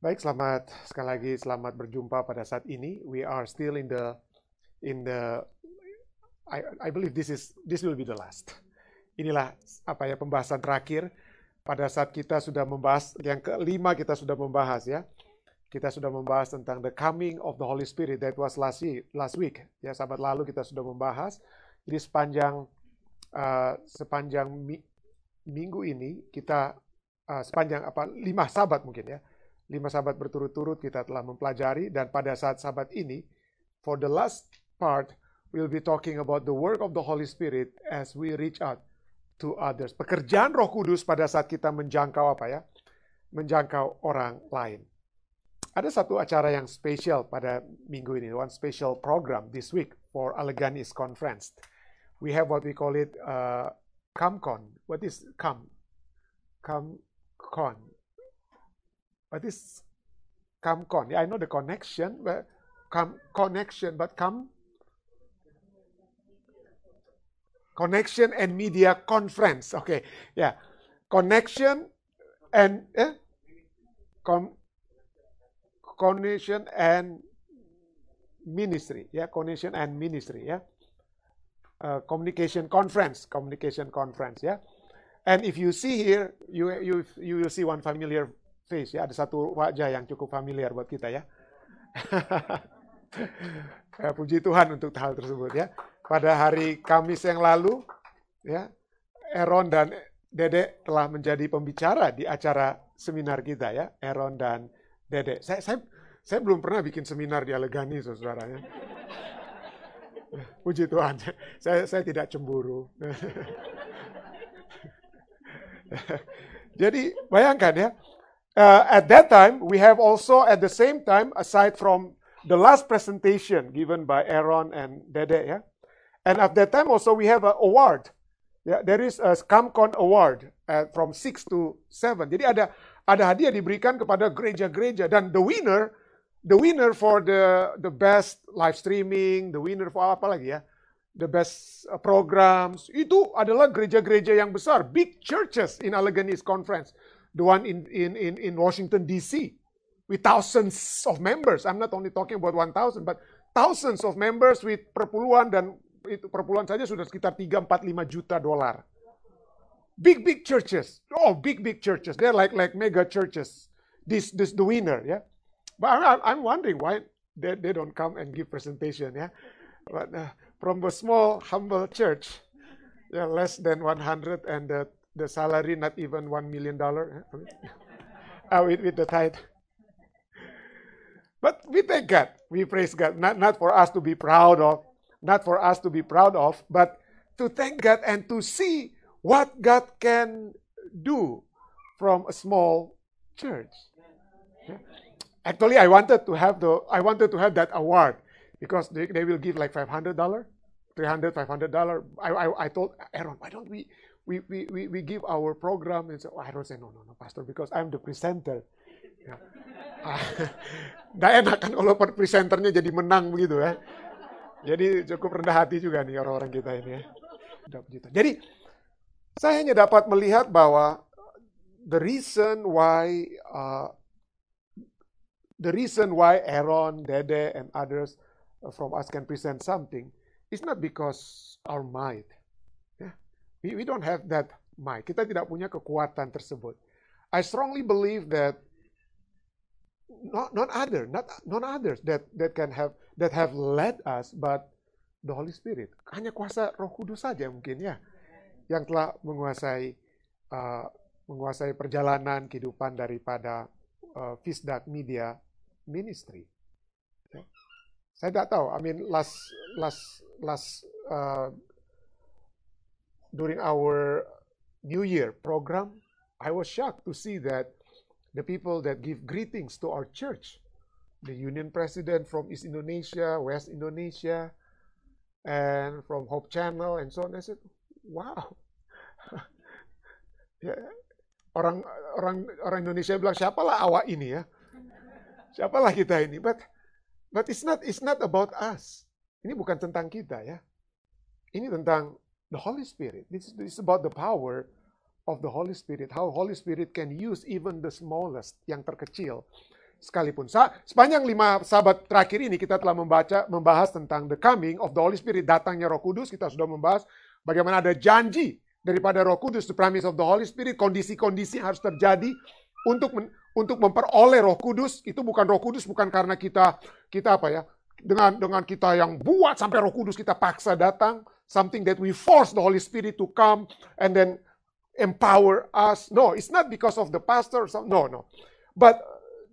Baik, selamat sekali lagi selamat berjumpa pada saat ini. We are still in the in the I, I believe this is this will be the last. Inilah apa ya pembahasan terakhir pada saat kita sudah membahas yang kelima kita sudah membahas ya. Kita sudah membahas tentang the coming of the Holy Spirit that was last week, last week. Ya, sahabat lalu kita sudah membahas. Jadi sepanjang uh, sepanjang mi, minggu ini kita uh, sepanjang apa lima sahabat mungkin ya lima sahabat berturut-turut kita telah mempelajari dan pada saat sahabat ini for the last part we'll be talking about the work of the Holy Spirit as we reach out to others. Pekerjaan Roh Kudus pada saat kita menjangkau apa ya? Menjangkau orang lain. Ada satu acara yang spesial pada minggu ini, one special program this week for Alleganis Conference. We have what we call it uh, CamCon. What is Cam? CamCon. What is CamCon? Yeah, I know the connection, but come connection, but come connection and media conference. Okay, yeah, connection and eh? Connection and ministry. Yeah, connection and ministry. Yeah, uh, communication conference. Communication conference. Yeah, and if you see here, you you you will see one familiar face ya, ada satu wajah yang cukup familiar buat kita ya. ya puji Tuhan untuk hal tersebut ya. Pada hari Kamis yang lalu ya, Aaron dan Dede telah menjadi pembicara di acara seminar kita ya, Aaron dan Dede. Saya saya saya belum pernah bikin seminar di Alegani, saudaranya. Puji Tuhan, saya saya tidak cemburu. Jadi bayangkan ya, uh, at that time, we have also at the same time, aside from the last presentation given by Aaron and Dede, yeah, and at that time also we have an award. Yeah, there is a Scamcon award uh, from 6 to 7. Jadi ada ada hadiah diberikan kepada gereja-gereja dan the winner the winner for the the best live streaming, the winner for apa lagi ya? The best uh, programs itu adalah gereja-gereja yang besar, big churches in Alleghany's conference the one in, in, in, in Washington, D.C., with thousands of members. I'm not only talking about 1,000, but thousands of members with perpuluhan dan itu perpuluhan saja sudah sekitar 3, 4, 5 juta dolar. Big, big churches. Oh, big, big churches. They're like like mega churches. This, this the winner, yeah. But I'm, I'm wondering why they, they don't come and give presentation, yeah. But uh, from a small, humble church, yeah, less than 100 and the the salary not even one million dollar uh, with, with the tithe. But we thank God, we praise God, not, not for us to be proud of, not for us to be proud of, but to thank God and to see what God can do from a small church. Yeah. Actually, I wanted to have the I wanted to have that award because they, they will give like five hundred dollar, three hundred, five hundred dollar. I, I I told Aaron, why don't we we, we, we, give our program and say, oh, I don't say, no, no, no, Pastor, because I'm the presenter. Ya. Nggak enak kan kalau presenternya jadi menang begitu ya. Jadi cukup rendah hati juga nih orang-orang kita ini ya. Jadi saya hanya dapat melihat bahwa the reason why uh, the reason why Aaron, Dede, and others from us can present something is not because our might. We, we don't have that might. Kita tidak punya kekuatan tersebut. I strongly believe that not not other, not not others that that can have that have led us, but the Holy Spirit. Hanya kuasa Roh Kudus saja mungkin ya yang telah menguasai uh, menguasai perjalanan kehidupan daripada uh, Fisdak Media Ministry. Saya tidak tahu. I mean last last last uh, during our New Year program, I was shocked to see that the people that give greetings to our church, the union president from East Indonesia, West Indonesia, and from Hope Channel, and so on. I said, wow. ya, orang orang orang Indonesia bilang siapalah awak ini ya, siapalah kita ini. But but it's not it's not about us. Ini bukan tentang kita ya. Ini tentang the Holy Spirit. This, is about the power of the Holy Spirit. How Holy Spirit can use even the smallest, yang terkecil, sekalipun. Sepanjang lima sahabat terakhir ini kita telah membaca membahas tentang the coming of the Holy Spirit, datangnya Roh Kudus. Kita sudah membahas bagaimana ada janji daripada Roh Kudus, the promise of the Holy Spirit, kondisi-kondisi harus terjadi untuk untuk memperoleh Roh Kudus. Itu bukan Roh Kudus bukan karena kita kita apa ya? Dengan dengan kita yang buat sampai Roh Kudus kita paksa datang, something that we force the Holy Spirit to come and then empower us. No, it's not because of the pastor. No, no. But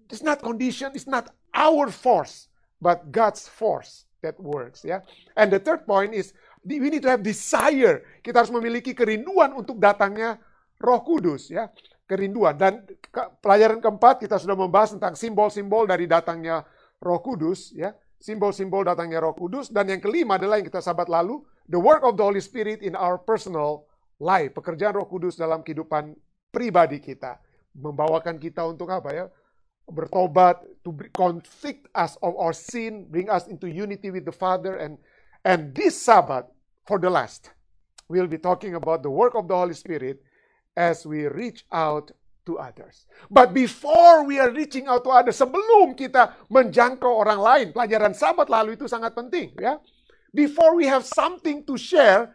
It's not condition, it's not our force, but God's force that works. Ya. And the third point is we need to have desire. Kita harus memiliki kerinduan untuk datangnya Roh Kudus, ya. Kerinduan. Dan ke, pelajaran keempat kita sudah membahas tentang simbol-simbol dari datangnya Roh Kudus, ya. Simbol-simbol datangnya Roh Kudus dan yang kelima adalah yang kita sahabat lalu, the work of the Holy Spirit in our personal life. Pekerjaan Roh Kudus dalam kehidupan pribadi kita. Membawakan kita untuk apa ya? bertobat, to convict us of our sin, bring us into unity with the Father. And, and this Sabbath, for the last, we'll be talking about the work of the Holy Spirit as we reach out to others. But before we are reaching out to others, sebelum kita menjangkau orang lain, pelajaran sabat lalu itu sangat penting. ya. Before we have something to share,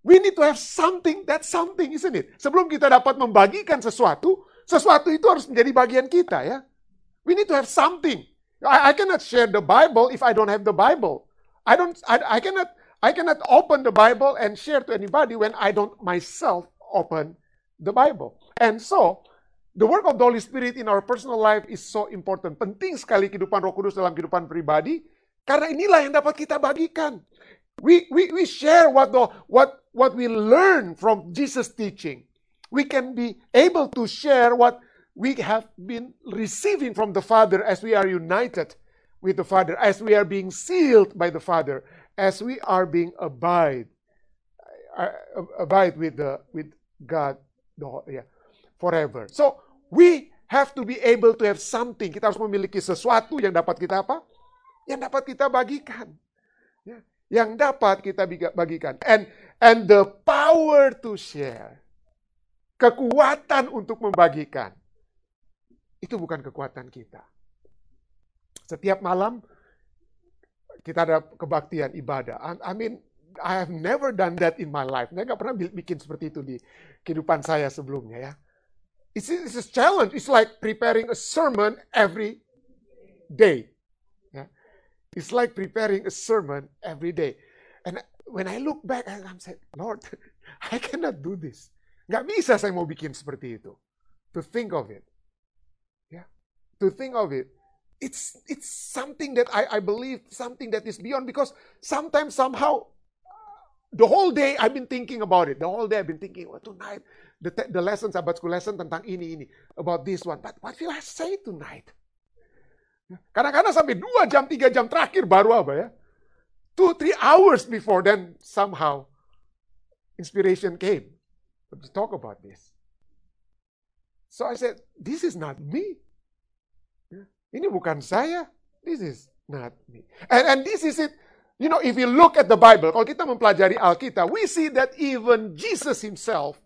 we need to have something, that's something, isn't it? Sebelum kita dapat membagikan sesuatu, sesuatu itu harus menjadi bagian kita ya. We need to have something. I, I cannot share the Bible if I don't have the Bible. I don't. I, I cannot. I cannot open the Bible and share to anybody when I don't myself open the Bible. And so, the work of the Holy Spirit in our personal life is so important. Penting sekali kehidupan Roh Kudus dalam kehidupan pribadi karena inilah yang dapat kita bagikan. We we we share what the what what we learn from Jesus teaching. We can be able to share what we have been receiving from the Father as we are united with the Father, as we are being sealed by the Father, as we are being abide uh, abide with the with God the yeah, forever. So we have to be able to have something. Kita harus memiliki sesuatu yang dapat kita apa? Yang dapat kita bagikan. Ya, yang dapat kita bagikan. And and the power to share. Kekuatan untuk membagikan itu bukan kekuatan kita. Setiap malam kita ada kebaktian ibadah. I mean, I have never done that in my life. Saya nggak pernah bikin seperti itu di kehidupan saya sebelumnya ya. It's, it's a challenge. It's like preparing a sermon every day. Yeah. It's like preparing a sermon every day. And when I look back, I'm saying, Lord, I cannot do this. Nggak bisa saya mau bikin seperti itu. To think of it Yeah? to think of it. It's it's something that I, I believe something that is beyond because sometimes somehow the whole day I've been thinking about it. The whole day I've been thinking, well, tonight the the lesson sahabat school lesson tentang ini ini about this one. But what will I say tonight? Kadang-kadang sampai dua jam, tiga jam terakhir baru apa ya? Two, three hours before then somehow inspiration came. Let's talk about this. So I said, this is not me. Ini bukan saya. This is not me. And, and this is it. You know, if you look at the Bible, kalau kita mempelajari Alkitab, we see that even Jesus himself,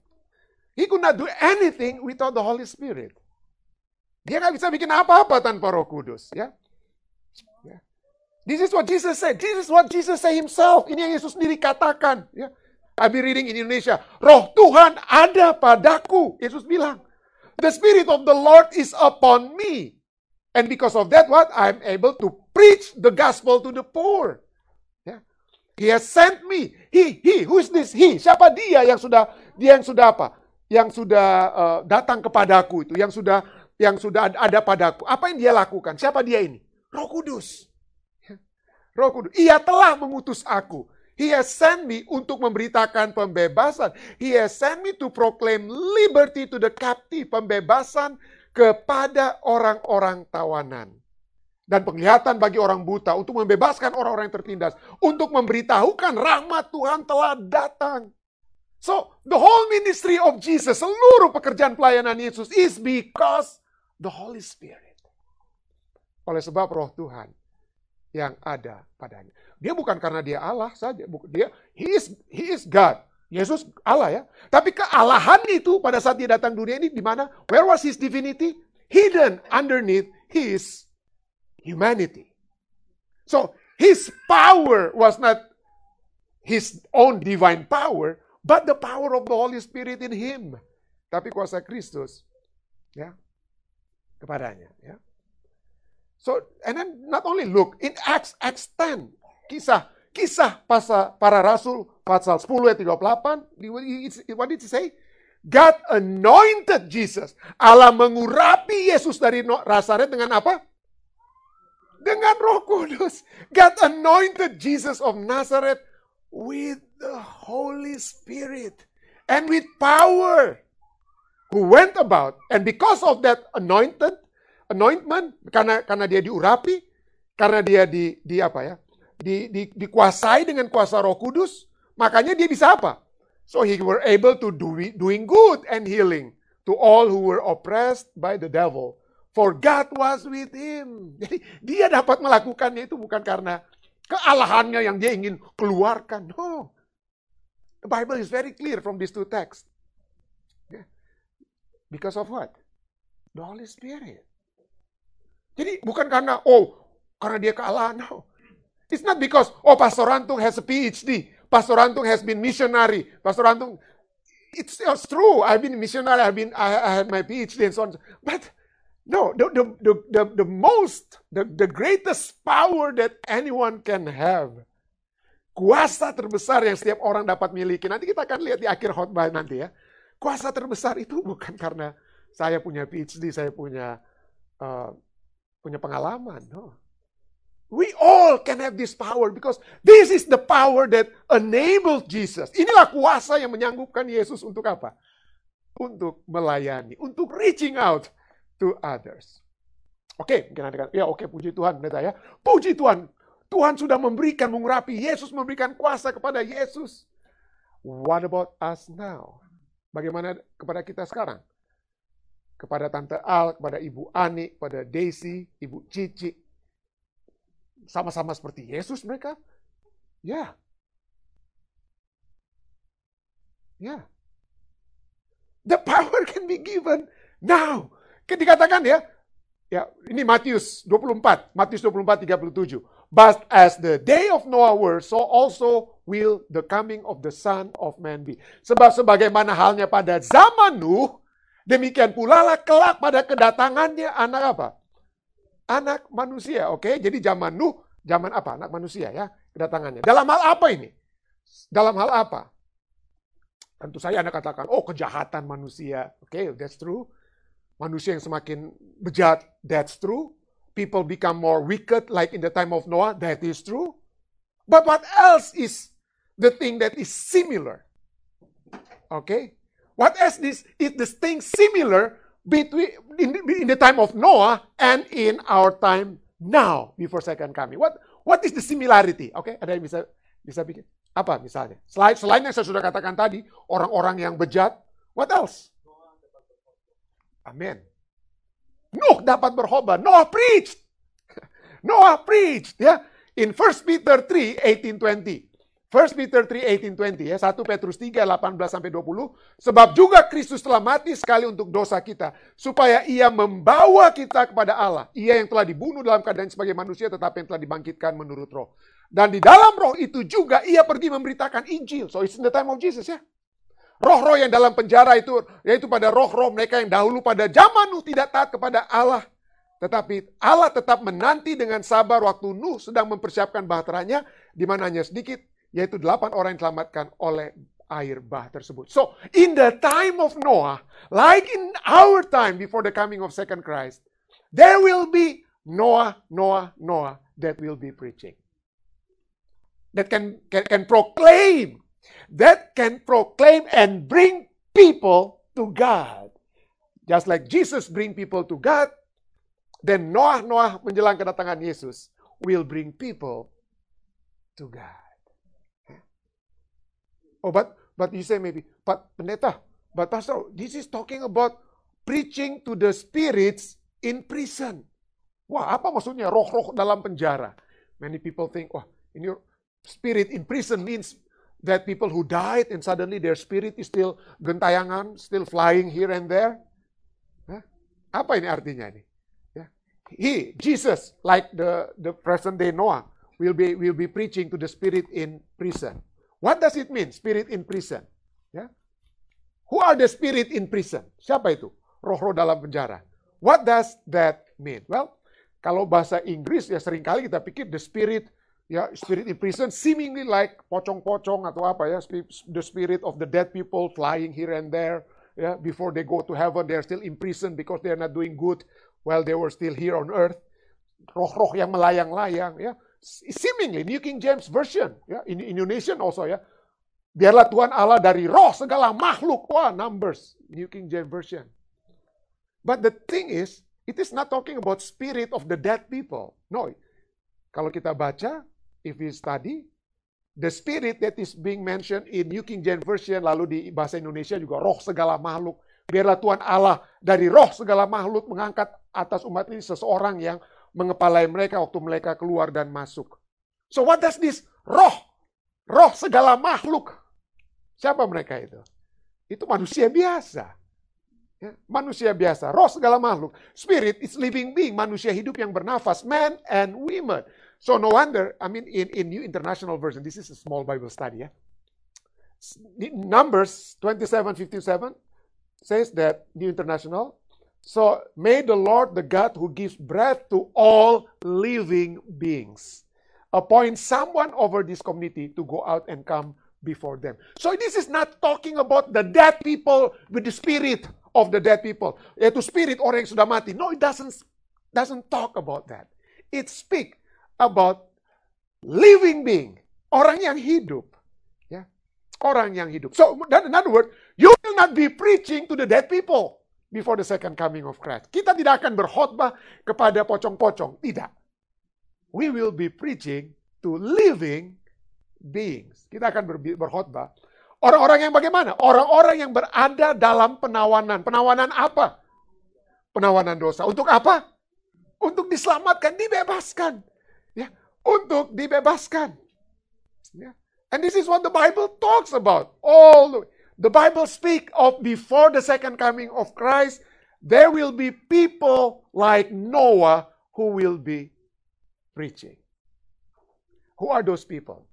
he could not do anything without the Holy Spirit. Dia nggak bisa bikin apa-apa tanpa Roh Kudus, ya. Yeah. This is what Jesus said. This is what Jesus said himself. Ini yang Yesus sendiri katakan, ya. I'll be reading in Indonesia. Roh Tuhan ada padaku. Yesus bilang, The Spirit of the Lord is upon me And because of that, what? I'm able to preach the gospel to the poor. Yeah. He has sent me. He, he, who is this? He. Siapa dia yang sudah, dia yang sudah apa? Yang sudah uh, datang kepadaku itu, yang sudah, yang sudah ada padaku. Apa yang dia lakukan? Siapa dia ini? Roh Kudus. Ya. Roh Kudus. Ia telah mengutus aku. He has sent me untuk memberitakan pembebasan. He has sent me to proclaim liberty to the captive. Pembebasan kepada orang-orang tawanan. Dan penglihatan bagi orang buta untuk membebaskan orang-orang yang tertindas. Untuk memberitahukan rahmat Tuhan telah datang. So, the whole ministry of Jesus, seluruh pekerjaan pelayanan Yesus is because the Holy Spirit. Oleh sebab roh Tuhan yang ada padanya. Dia bukan karena dia Allah saja. Dia, he is, he is God. Yesus Allah ya. Tapi kealahan itu pada saat dia datang dunia ini di mana? Where was his divinity? Hidden underneath his humanity. So his power was not his own divine power, but the power of the Holy Spirit in him. Tapi kuasa Kristus ya kepadanya ya. So and then not only look in Acts Acts 10 kisah kisah pasal para rasul pasal 10 ayat 38 what did he say? God anointed Jesus. Allah mengurapi Yesus dari Nazaret dengan apa? Dengan Roh Kudus. God anointed Jesus of Nazareth with the Holy Spirit and with power. Who went about and because of that anointed anointment karena karena dia diurapi, karena dia di di apa ya? Di, di dikuasai dengan kuasa Roh Kudus, makanya dia bisa apa? So he were able to do doing good and healing to all who were oppressed by the devil. For God was with him. Jadi dia dapat melakukannya itu bukan karena kealahannya yang dia ingin keluarkan. No. The Bible is very clear from these two texts. Yeah. Because of what? The Holy Spirit. Jadi bukan karena, oh, karena dia kealahan. No. It's not because, oh, Pastor Antung has a PhD. Pastor Antung has been missionary. Pastor Antung, it's, it's true. I've been missionary. I've been, I, I had my PhD and so on. But no, the, the, the, the, the most, the, the greatest power that anyone can have. Kuasa terbesar yang setiap orang dapat miliki. Nanti kita akan lihat di akhir khotbah nanti ya. Kuasa terbesar itu bukan karena saya punya PhD, saya punya uh, punya pengalaman. No. We all can have this power because this is the power that enabled Jesus. Inilah kuasa yang menyanggupkan Yesus untuk apa? Untuk melayani, untuk reaching out to others. Oke, mungkin ada ya oke puji Tuhan, pendeta ya. Puji Tuhan, Tuhan sudah memberikan, mengurapi Yesus, memberikan kuasa kepada Yesus. What about us now? Bagaimana kepada kita sekarang? Kepada Tante Al, kepada Ibu Ani, kepada Daisy, Ibu Cici, sama-sama seperti Yesus mereka? Ya. Ya. The power can be given now. Dikatakan ya, ya ini Matius 24, Matius 24, 37. But as the day of Noah were, so also will the coming of the Son of Man be. Sebab sebagaimana halnya pada zaman Nuh, demikian pula lah kelak pada kedatangannya anak apa? anak manusia. Oke, jadi zaman Nuh, zaman apa? Anak manusia ya, kedatangannya. Dalam hal apa ini? Dalam hal apa? Tentu saja Anda katakan, oh kejahatan manusia. Oke, okay, that's true. Manusia yang semakin bejat, that's true. People become more wicked like in the time of Noah, that is true. But what else is the thing that is similar? Okay? What else is, is the thing similar between in, in the time of Noah and in our time now before second coming. What what is the similarity? Oke, okay? ada yang bisa bisa bikin apa misalnya? Selain selain yang saya sudah katakan tadi, orang-orang yang bejat, what else? Amin. Nuh dapat berkhotbah. Noah preached. Noah preached ya. In 1 Peter 3, 18, 20. 1 Peter 3, 18, 20 ya. 1 Petrus 3, 18 sampai 20. Sebab juga Kristus telah mati sekali untuk dosa kita. Supaya ia membawa kita kepada Allah. Ia yang telah dibunuh dalam keadaan sebagai manusia tetapi yang telah dibangkitkan menurut roh. Dan di dalam roh itu juga ia pergi memberitakan Injil. So it's in the time of Jesus ya. Roh-roh yang dalam penjara itu, yaitu pada roh-roh mereka yang dahulu pada zaman Nuh tidak taat kepada Allah. Tetapi Allah tetap menanti dengan sabar waktu Nuh sedang mempersiapkan bahteranya, di mana hanya sedikit yaitu delapan orang yang diselamatkan oleh air bah tersebut. So, in the time of Noah, like in our time before the coming of second Christ, there will be Noah, Noah, Noah that will be preaching. That can, can, can proclaim, that can proclaim and bring people to God. Just like Jesus bring people to God, then Noah, Noah menjelang kedatangan Yesus will bring people to God. Oh, but but you say maybe, but pendeta, but pastor, this is talking about preaching to the spirits in prison. Wah, apa maksudnya roh-roh dalam penjara? Many people think, wah, ini spirit in prison means that people who died and suddenly their spirit is still gentayangan, still flying here and there. Hah? Apa ini artinya ini? Ya. he, Jesus, like the, the present day Noah, will be will be preaching to the spirit in prison. What does it mean, spirit in prison? Ya. Who are the spirit in prison? Siapa itu? Roh-roh dalam penjara. What does that mean? Well, kalau bahasa Inggris ya sering kali kita pikir the spirit ya spirit in prison seemingly like pocong-pocong atau apa ya the spirit of the dead people flying here and there ya before they go to heaven they are still in prison because they are not doing good while they were still here on earth. Roh-roh yang melayang-layang ya. Seemingly New King James Version ya in Indonesian also ya. Biarlah Tuhan Allah dari roh segala makhluk. Wah numbers New King James Version. But the thing is it is not talking about spirit of the dead people. No. Kalau kita baca if we study the spirit that is being mentioned in New King James Version lalu di bahasa Indonesia juga roh segala makhluk biarlah Tuhan Allah dari roh segala makhluk mengangkat atas umat ini seseorang yang mengepalai mereka waktu mereka keluar dan masuk. So what does this roh? Roh segala makhluk. Siapa mereka itu? Itu manusia biasa. Ya, manusia biasa, roh segala makhluk. Spirit is living being, manusia hidup yang bernafas, man and women. So no wonder, I mean in, in New International Version, this is a small Bible study ya. Numbers 27:57 says that New International So may the Lord, the God who gives breath to all living beings, appoint someone over this community to go out and come before them. So this is not talking about the dead people with the spirit of the dead people. Yaitu spirit orang yang sudah mati. No, it doesn't, doesn't talk about that. It speak about living being. Orang yang hidup. Ya. Orang yang hidup. So, in other words, you will not be preaching to the dead people before the second coming of Christ. Kita tidak akan berkhotbah kepada pocong-pocong, tidak. We will be preaching to living beings. Kita akan ber berkhotbah orang-orang yang bagaimana? Orang-orang yang berada dalam penawanan. Penawanan apa? Penawanan dosa. Untuk apa? Untuk diselamatkan, dibebaskan. Untuk dibebaskan. Ya. And this is what the Bible talks about. All the The Bible speak of before the second coming of Christ, there will be people like Noah who will be preaching. Who are those people?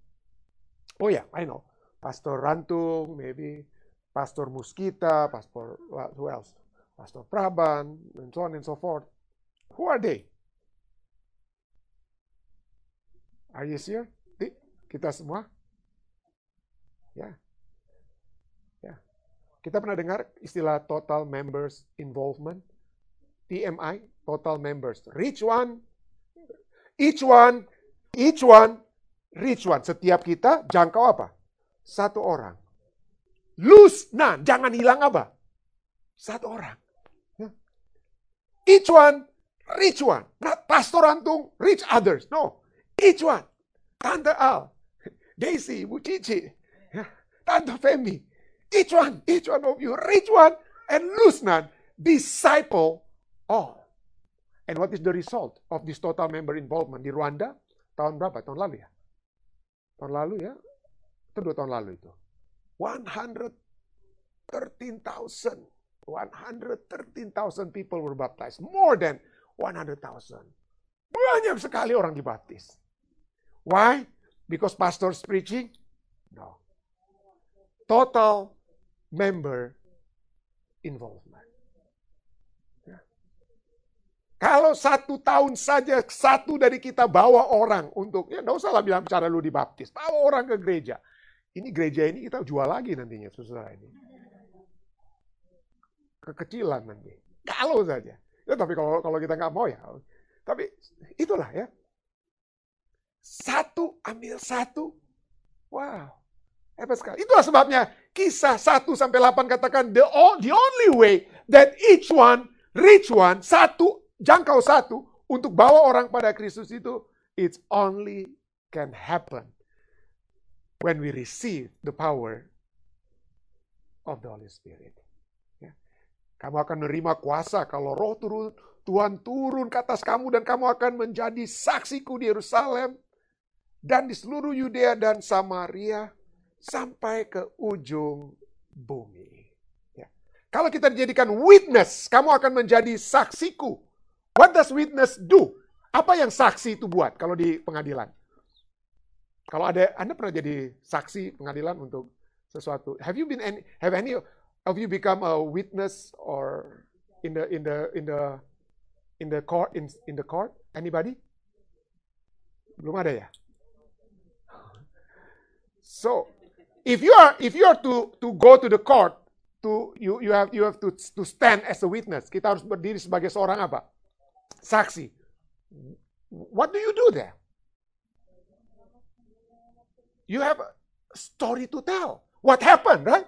Oh yeah, I know. Pastor Rantung, maybe Pastor Muskita, Pastor uh, who else? Pastor Praban, and so on and so forth. Who are they? Are you sure? Kita semua? Ya. Yeah. Kita pernah dengar istilah total members involvement? TMI, total members. Rich one, each one, each one, rich one. Setiap kita jangkau apa? Satu orang. Lose, nah jangan hilang apa? Satu orang. Ya. Each one, rich one. Not pastor antung, rich others. No, each one. Tante Al, Daisy, Bu Cici, ya. Tante Femi, Each one, each one of you, reach one and lose none. Disciple all. And what is the result of this total member involvement di Rwanda? Tahun berapa? Tahun lalu ya? Tahun lalu ya? Itu dua tahun lalu itu. 113,000. 113,000 people were baptized. More than 100,000. Banyak sekali orang dibaptis. Why? Because pastors preaching? No. Total member involvement. Ya. Kalau satu tahun saja satu dari kita bawa orang untuk, ya nggak usah lah bilang cara lu dibaptis, bawa orang ke gereja. Ini gereja ini kita jual lagi nantinya, saudara ini. Kekecilan nanti. Kalau saja. Ya, tapi kalau kalau kita nggak mau ya. Tapi itulah ya. Satu ambil satu. Wow. Hebat sekali. Itulah sebabnya kisah 1 sampai 8 katakan the, the only way that each one, reach one, satu, jangkau satu, untuk bawa orang pada Kristus itu, it's only can happen when we receive the power of the Holy Spirit. Ya. Kamu akan menerima kuasa kalau roh turun, Tuhan turun ke atas kamu dan kamu akan menjadi saksiku di Yerusalem dan di seluruh Yudea dan Samaria sampai ke ujung bumi. Ya. Kalau kita dijadikan witness, kamu akan menjadi saksiku What does witness do? Apa yang saksi itu buat kalau di pengadilan? Kalau ada Anda pernah jadi saksi pengadilan untuk sesuatu. Have you been any, have any of you become a witness or in the in the in the in the court in in the court? Anybody? Belum ada ya? So, if you are if you are to to go to the court to you you have you have to to stand as a witness. Kita harus berdiri sebagai seorang apa? Saksi. What do you do there? You have a story to tell. What happened, right?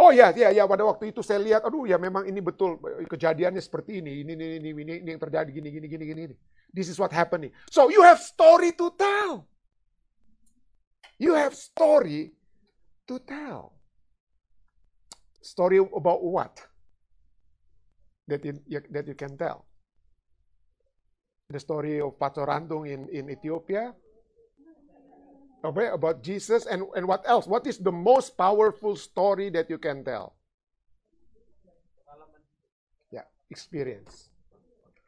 Oh ya, ya, ya. Pada waktu itu saya lihat, aduh ya memang ini betul kejadiannya seperti ini. Ini, ini, ini, ini, ini yang terjadi gini, gini, gini, gini. This is what happening. So you have story to tell. You have story to tell. Story about what? That you, that you can tell. The story of Pacorantung in, in Ethiopia. Okay, about Jesus and, and what else? What is the most powerful story that you can tell? Yeah, experience.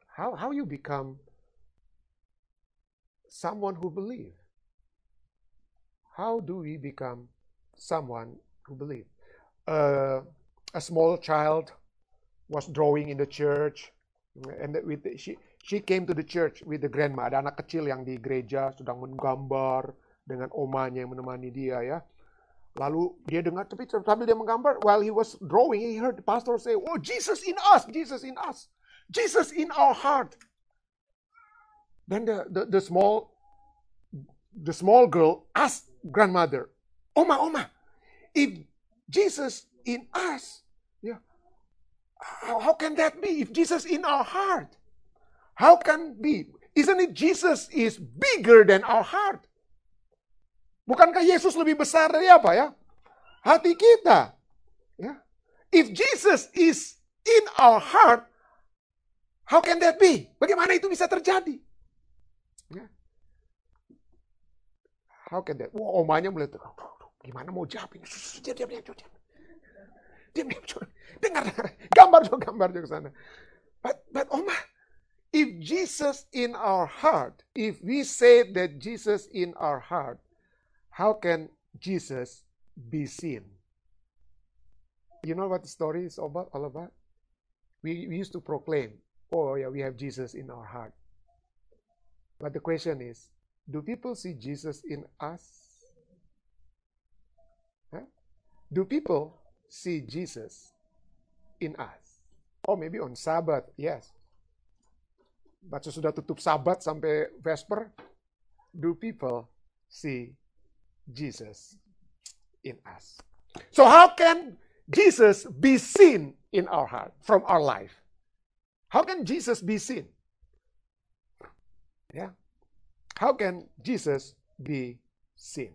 How, how you become someone who believe. How do we become someone who believe? Uh, a small child was drawing in the church, and with the, she she came to the church with the grandma. Ada anak kecil yang di gereja sedang menggambar dengan omanya yang menemani dia ya. Lalu dia dengar tapi sambil dia menggambar, while he was drawing, he heard the pastor say, "Oh, Jesus in us, Jesus in us, Jesus in our heart." Then the the, the small the small girl asked grandmother, Oma, Oma, if Jesus in us, yeah, how, how can that be? If Jesus in our heart, how can be? Isn't it Jesus is bigger than our heart? Bukankah Yesus lebih besar dari apa ya? Hati kita. Ya. If Jesus is in our heart, how can that be? Bagaimana itu bisa terjadi? How can that? Wah, omanya mulai tuh, gimana mau jawab ini? Diam, diam, diam, diam. Diam, diam, dengar. Gambar juga, gambar juga sana. But, but oma, if Jesus in our heart, if we say that Jesus in our heart, how can Jesus be seen? You know what the story is about, all about? We, we used to proclaim, oh yeah, we have Jesus in our heart. But the question is, do people see Jesus in us? Huh? Do people see Jesus in us? Oh, maybe on Sabbath, yes. But sudah tutup Sabat sampai Vesper, do people see Jesus in us? So how can Jesus be seen in our heart from our life? How can Jesus be seen? Yeah. How can Jesus be seen?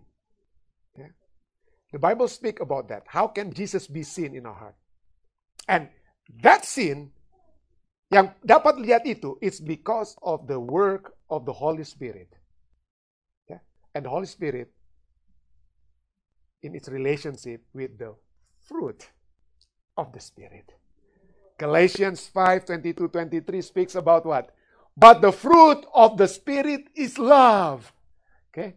Yeah. The Bible speak about that. How can Jesus be seen in our heart? And that sin yang dapat lihat itu it's because of the work of the Holy Spirit. Yeah. And the Holy Spirit in its relationship with the fruit of the Spirit. Galatians 5 22 23 speaks about what? But the fruit of the Spirit is love. Oke. Okay.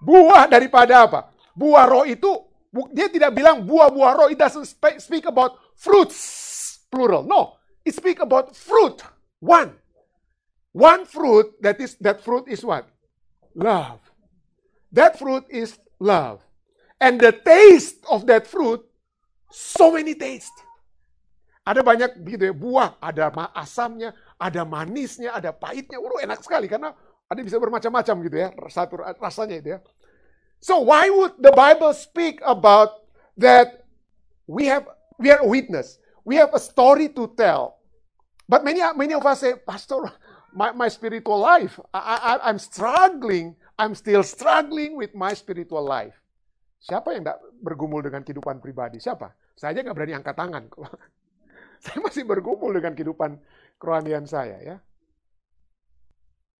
Buah daripada apa? Buah roh itu, dia tidak bilang buah-buah roh. It doesn't speak about fruits, plural. No, it speak about fruit. One. One fruit, that is, that fruit is what? Love. That fruit is love. And the taste of that fruit, so many taste. Ada banyak gitu ya, buah, ada asamnya, ada manisnya, ada pahitnya. Waduh, enak sekali karena ada bisa bermacam-macam gitu ya, satu rasanya itu ya. So why would the Bible speak about that we have we are a witness. We have a story to tell. But many many of us say, Pastor, my, my spiritual life, I, I, I'm struggling. I'm still struggling with my spiritual life. Siapa yang tidak bergumul dengan kehidupan pribadi? Siapa? Saya aja nggak berani angkat tangan. saya masih bergumul dengan kehidupan kerohanian saya ya.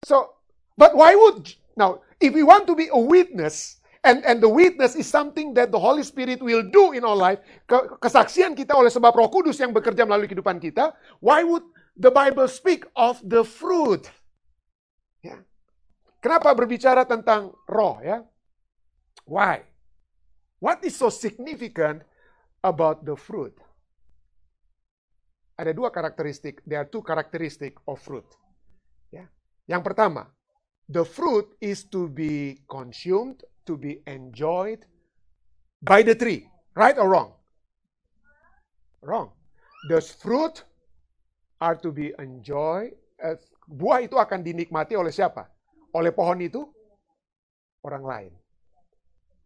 So, but why would now if we want to be a witness and and the witness is something that the Holy Spirit will do in our life, ke, kesaksian kita oleh sebab Roh Kudus yang bekerja melalui kehidupan kita, why would the Bible speak of the fruit. Ya. Kenapa berbicara tentang roh ya? Why? What is so significant about the fruit? Ada dua karakteristik. There are two characteristic of fruit. Ya. Yang pertama, the fruit is to be consumed, to be enjoyed by the tree. Right or wrong? Wrong. The fruit are to be enjoyed. Uh, buah itu akan dinikmati oleh siapa? Oleh pohon itu? Orang lain.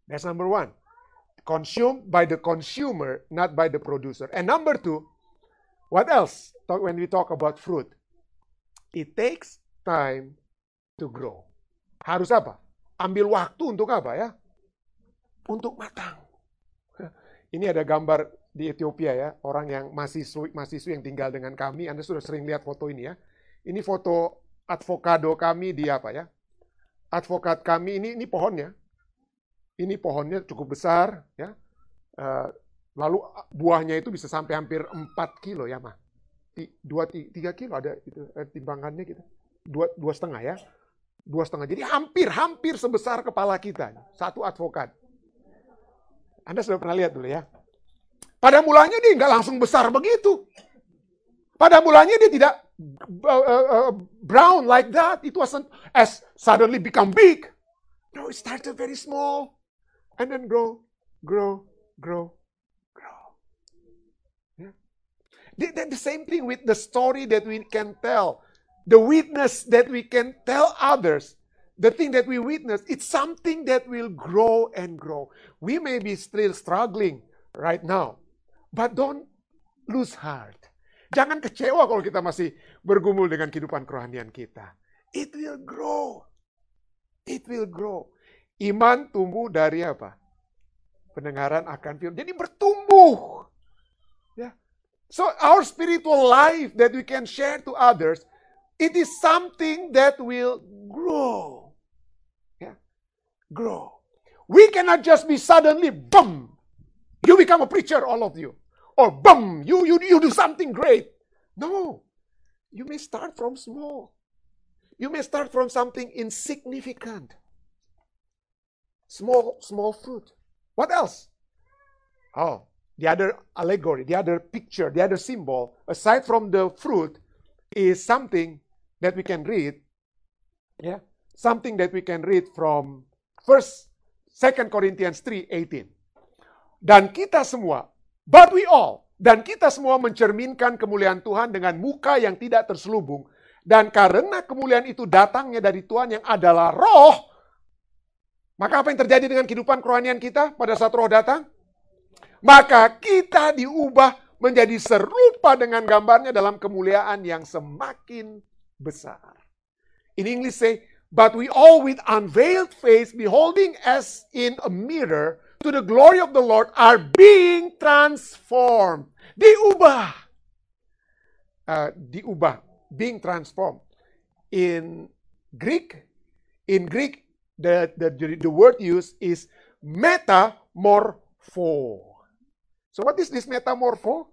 That's number one. Consumed by the consumer, not by the producer. And number two, what else talk, when we talk about fruit? It takes time to grow. Harus apa? Ambil waktu untuk apa ya? Untuk matang. Ini ada gambar di Ethiopia ya, orang yang mahasiswa, mahasiswa yang tinggal dengan kami. Anda sudah sering lihat foto ini ya. Ini foto advokado kami di apa ya? Advokat kami ini ini pohonnya. Ini pohonnya cukup besar ya. Uh, lalu buahnya itu bisa sampai hampir 4 kilo ya mah. Dua tiga kilo ada itu eh, timbangannya gitu. Dua dua setengah ya. Dua setengah. Jadi hampir hampir sebesar kepala kita. Satu advokat. Anda sudah pernah lihat dulu ya. Pada mulanya dia nggak langsung besar begitu. Pada mulanya dia tidak uh, uh, brown like that. It wasn't as suddenly become big. No, it started very small. And then grow, grow, grow. Yeah. The, the same thing with the story that we can tell. The witness that we can tell others the thing that we witness, it's something that will grow and grow. We may be still struggling right now, but don't lose heart. Jangan kecewa kalau kita masih bergumul dengan kehidupan kerohanian kita. It will grow. It will grow. Iman tumbuh dari apa? Pendengaran akan firman. Jadi bertumbuh. So our spiritual life that we can share to others, it is something that will grow Yeah? grow. We cannot just be suddenly, boom, you become a preacher, all of you. Or boom, you, you, you do something great. No. You may start from small. You may start from something insignificant. Small, small fruit. What else? Oh, the other allegory, the other picture, the other symbol, aside from the fruit, is something that we can read. Yeah, something that we can read from First, 2 Corinthians 3:18. Dan kita semua, but we all, dan kita semua mencerminkan kemuliaan Tuhan dengan muka yang tidak terselubung. Dan karena kemuliaan itu datangnya dari Tuhan yang adalah roh, maka apa yang terjadi dengan kehidupan kerohanian kita pada saat roh datang? Maka kita diubah menjadi serupa dengan gambarnya dalam kemuliaan yang semakin besar. In English say, But we all with unveiled face, beholding as in a mirror to the glory of the Lord, are being transformed. Diubah. Uh, diubah. Being transformed. In Greek, in Greek, the, the, the word used is metamorpho. So what is this metamorpho?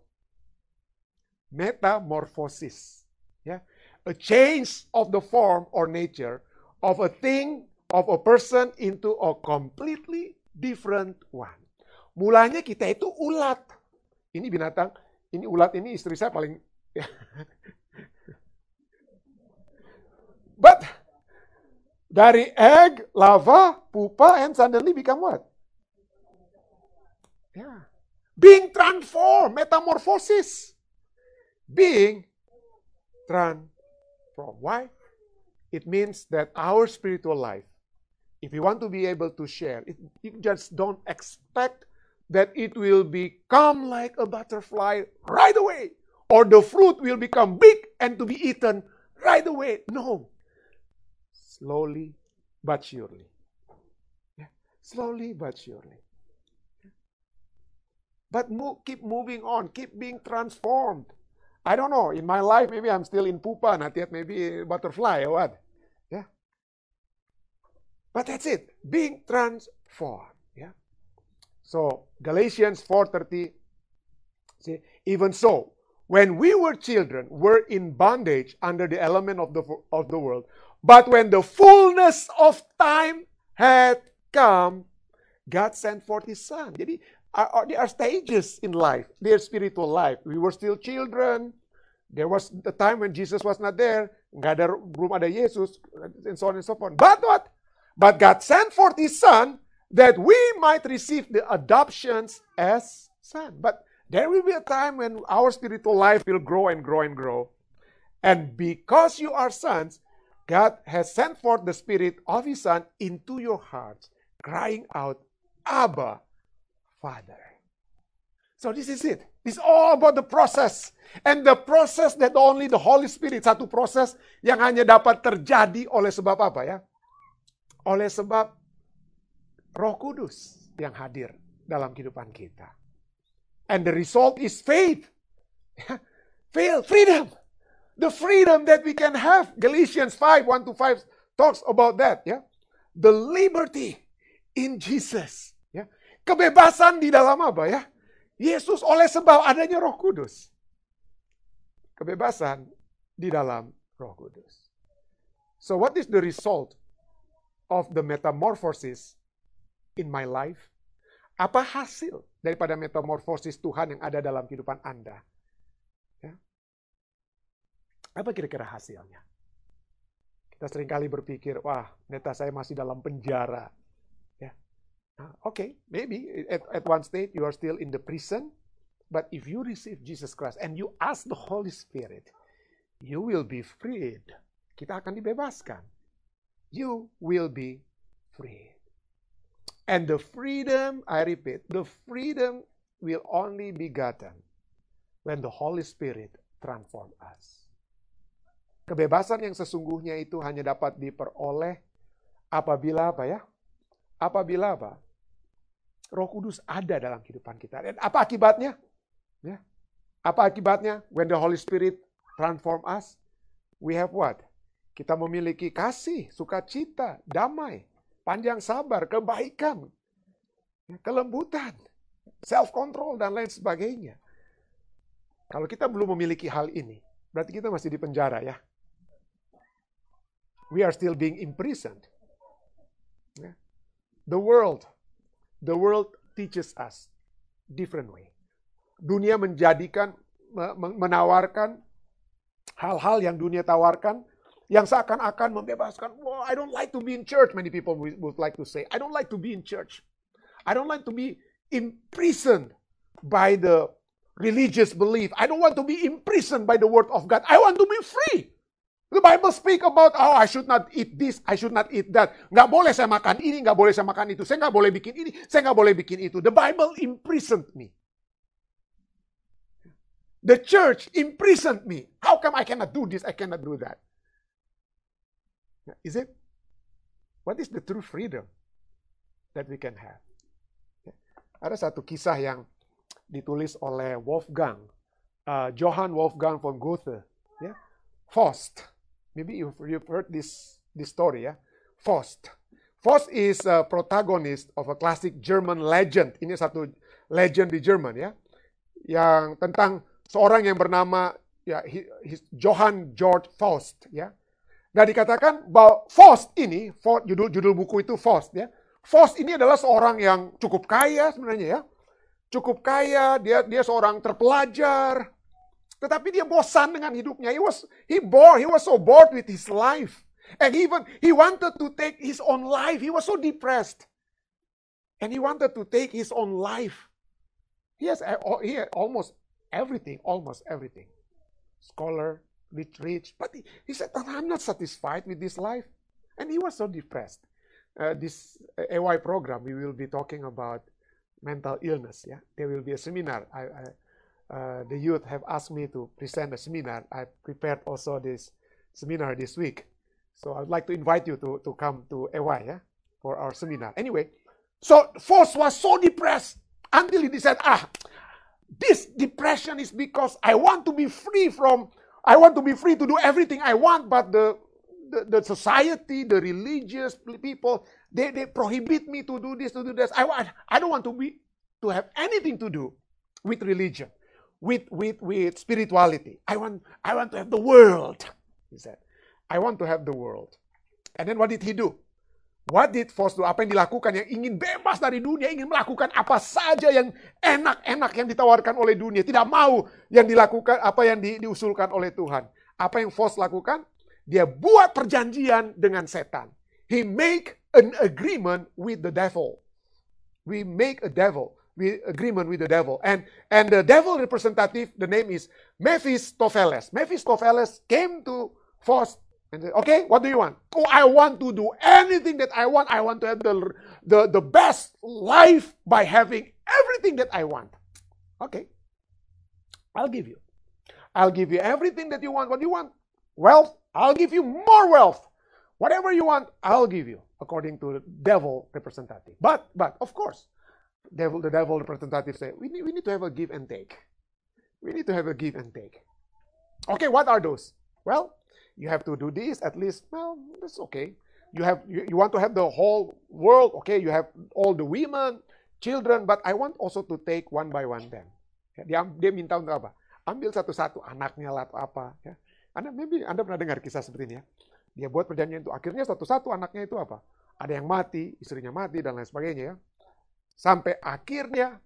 Metamorphosis. Yeah. A change of the form or nature of a thing, of a person into a completely different one. Mulanya kita itu ulat. Ini binatang, ini ulat ini istri saya paling But dari egg, lava, pupa, and suddenly become what? Yeah. Being transformed, metamorphosis. Being transformed. Why? It means that our spiritual life, if you want to be able to share, it, you just don't expect that it will become like a butterfly right away, or the fruit will become big and to be eaten right away. No. Slowly but surely. Yeah. Slowly but surely. But move, keep moving on, keep being transformed. I don't know. In my life, maybe I'm still in pupa, not yet maybe butterfly or what. Yeah. But that's it. Being transformed. Yeah. So Galatians 4:30. See, even so, when we were children, were in bondage under the element of the, of the world. But when the fullness of time had come, God sent forth His Son. Jadi, there are stages in life, their spiritual life. We were still children. There was the time when Jesus was not there. Nggak ada, belum ada and so on and so forth. But what? But God sent forth His Son that we might receive the adoptions as son. But there will be a time when our spiritual life will grow and grow and grow. And because you are sons, God has sent forth the Spirit of His Son into your hearts, crying out, Abba, Father. So this is it. It's all about the process. And the process that only the Holy Spirit, satu proses yang hanya dapat terjadi oleh sebab apa ya? Oleh sebab Roh Kudus yang hadir dalam kehidupan kita. And the result is faith. faith, freedom. The freedom that we can have. Galatians 5, 1 to 5 talks about that. Ya. The liberty in Jesus. Kebebasan di dalam apa ya? Yesus oleh sebab adanya roh kudus. Kebebasan di dalam roh kudus. So what is the result of the metamorphosis in my life? Apa hasil daripada metamorfosis Tuhan yang ada dalam kehidupan Anda? Ya. Apa kira-kira hasilnya? Kita sering kali berpikir, wah, neta saya masih dalam penjara. Oke, okay, maybe at, at one state you are still in the prison, but if you receive Jesus Christ and you ask the Holy Spirit, you will be freed. Kita akan dibebaskan. You will be freed. And the freedom, I repeat, the freedom will only be gotten when the Holy Spirit transform us. Kebebasan yang sesungguhnya itu hanya dapat diperoleh apabila apa ya? Apabila apa? Roh Kudus ada dalam kehidupan kita. Dan apa akibatnya? Ya. Apa akibatnya? When the Holy Spirit transform us, we have what? Kita memiliki kasih, sukacita, damai, panjang sabar, kebaikan, kelembutan, self-control, dan lain sebagainya. Kalau kita belum memiliki hal ini, berarti kita masih di penjara ya. We are still being imprisoned. The world, the world teaches us different way. Dunia menjadikan, menawarkan hal-hal yang dunia tawarkan yang seakan-akan membebaskan. Well, I don't like to be in church. Many people would like to say, I don't like to be in church. I don't like to be imprisoned by the religious belief. I don't want to be imprisoned by the word of God. I want to be free. The Bible speak about, oh, I should not eat this, I should not eat that. Nggak boleh saya makan ini, nggak boleh saya makan itu. Saya nggak boleh bikin ini, saya nggak boleh bikin itu. The Bible imprisoned me. The church imprisoned me. How come I cannot do this, I cannot do that? Is it? What is the true freedom that we can have? Ada satu kisah yang ditulis oleh Wolfgang, uh, Johann Wolfgang von Goethe, yeah? Faust. Maybe you've, you've heard this, this story, ya. Yeah? Faust. Faust is a protagonist of a classic German legend. Ini satu legend di Jerman ya, yang tentang seorang yang bernama ya his, Johann George Faust ya. Nah dikatakan bahwa Faust ini, judul judul buku itu Faust ya. Faust ini adalah seorang yang cukup kaya sebenarnya ya. Cukup kaya, dia dia seorang terpelajar. Tetapi dia bosan dengan hidupnya. He was he bored, he was so bored with his life. And even he wanted to take his own life. He was so depressed. And he wanted to take his own life. He has he had almost everything, almost everything. Scholar, rich, rich. But he, he said, I'm not satisfied with this life. And he was so depressed. Uh, this AY program, we will be talking about mental illness. Yeah, there will be a seminar. I, I, uh, the youth have asked me to present a seminar. I prepared also this seminar this week. So I'd like to invite you to, to come to AY yeah, for our seminar. Anyway, so Force was so depressed until he said, ah, this depression is because I want to be free from I want to be free to do everything I want, but the, the, the society, the religious people, they, they prohibit me to do this, to do this. I, I don't want to be to have anything to do with religion. With with with spirituality. I want I want to have the world. He said, I want to have the world. And then what did he do? What did Vos do? Apa yang dilakukan yang ingin bebas dari dunia, ingin melakukan apa saja yang enak-enak yang ditawarkan oleh dunia, tidak mau yang dilakukan apa yang di, diusulkan oleh Tuhan. Apa yang Vos lakukan? Dia buat perjanjian dengan setan. He make an agreement with the devil. We make a devil. We agreement with the devil. And and the devil representative, the name is Mephistopheles. Mephistopheles came to Vos and say, okay, what do you want? Oh, I want to do anything that I want. I want to have the, the, the best life by having everything that I want. Okay, I'll give you. I'll give you everything that you want. What do you want? Wealth. I'll give you more wealth. Whatever you want, I'll give you, according to the devil representative. But, but of course, devil, the devil representative say, we need, we need to have a give and take. We need to have a give and take. Okay, what are those? Well, you have to do this at least well that's okay. You have you, you want to have the whole world okay you have all the women children but i want also to take one by one them ya, dia dia minta untuk apa? Ambil satu-satu anaknya lah atau apa ya. Anda maybe anda pernah dengar kisah seperti ini ya. Dia buat perjanjian itu akhirnya satu-satu anaknya itu apa? Ada yang mati istrinya mati dan lain sebagainya ya sampai akhirnya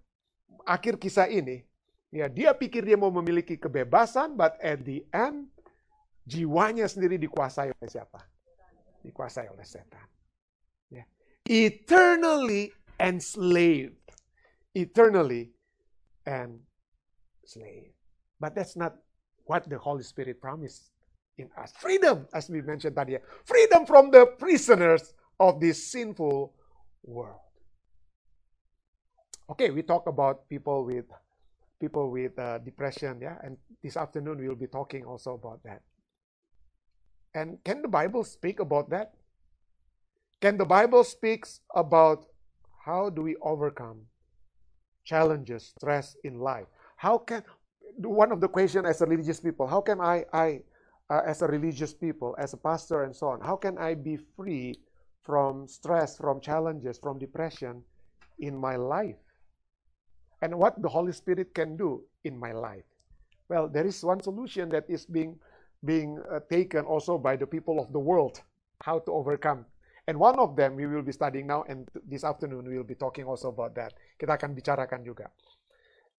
akhir kisah ini ya dia pikir dia mau memiliki kebebasan but at the end jiwanya sendiri dikuasai oleh siapa? Dikuasai oleh setan. Ya. Eternally enslaved. Eternally enslaved. But that's not what the Holy Spirit promised in us. Freedom, as we mentioned tadi. Freedom from the prisoners of this sinful world. Okay, we talk about people with people with uh, depression, yeah, and this afternoon we will be talking also about that. And can the Bible speak about that? Can the Bible speaks about how do we overcome challenges, stress in life? How can one of the question as a religious people, how can I, I uh, as a religious people, as a pastor and so on, how can I be free from stress, from challenges, from depression in my life? And what the Holy Spirit can do in my life? Well, there is one solution that is being being uh, taken also by the people of the world, how to overcome. And one of them we will be studying now, and this afternoon we will be talking also about that. Kita akan bicarakan juga.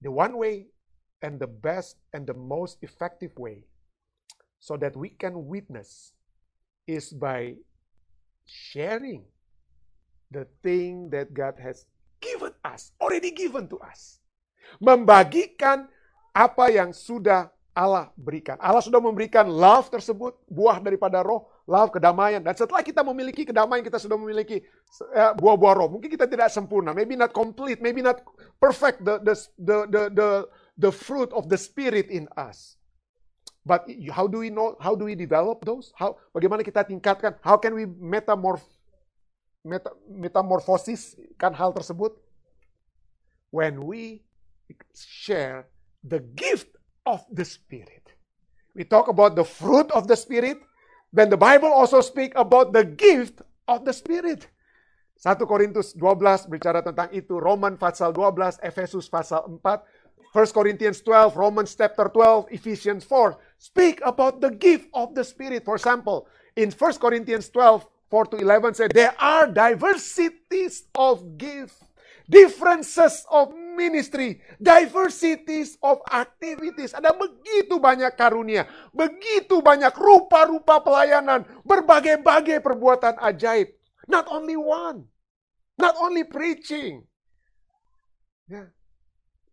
The one way and the best and the most effective way so that we can witness is by sharing the thing that God has us, already given to us. Membagikan apa yang sudah Allah berikan. Allah sudah memberikan love tersebut, buah daripada roh, love, kedamaian. Dan setelah kita memiliki kedamaian, kita sudah memiliki uh, buah-buah roh. Mungkin kita tidak sempurna, maybe not complete, maybe not perfect the, the, the, the, the, the fruit of the Spirit in us. But how do we know, how do we develop those? How, bagaimana kita tingkatkan? How can we metamorph, meta, metamorphosis kan hal tersebut? When we share the gift of the Spirit. We talk about the fruit of the Spirit, then the Bible also speak about the gift of the Spirit. 1 Korintus 12 bicara tentang itu, Roman pasal 12, Efesus pasal 4, 1 Corinthians 12, Romans chapter 12, Ephesians 4 speak about the gift of the Spirit. For example, in 1 Corinthians 12, 4 to 11 say, There are diversities of gifts differences of ministry, diversities of activities. Ada begitu banyak karunia, begitu banyak rupa-rupa pelayanan, berbagai-bagai perbuatan ajaib. Not only one, not only preaching. Ya.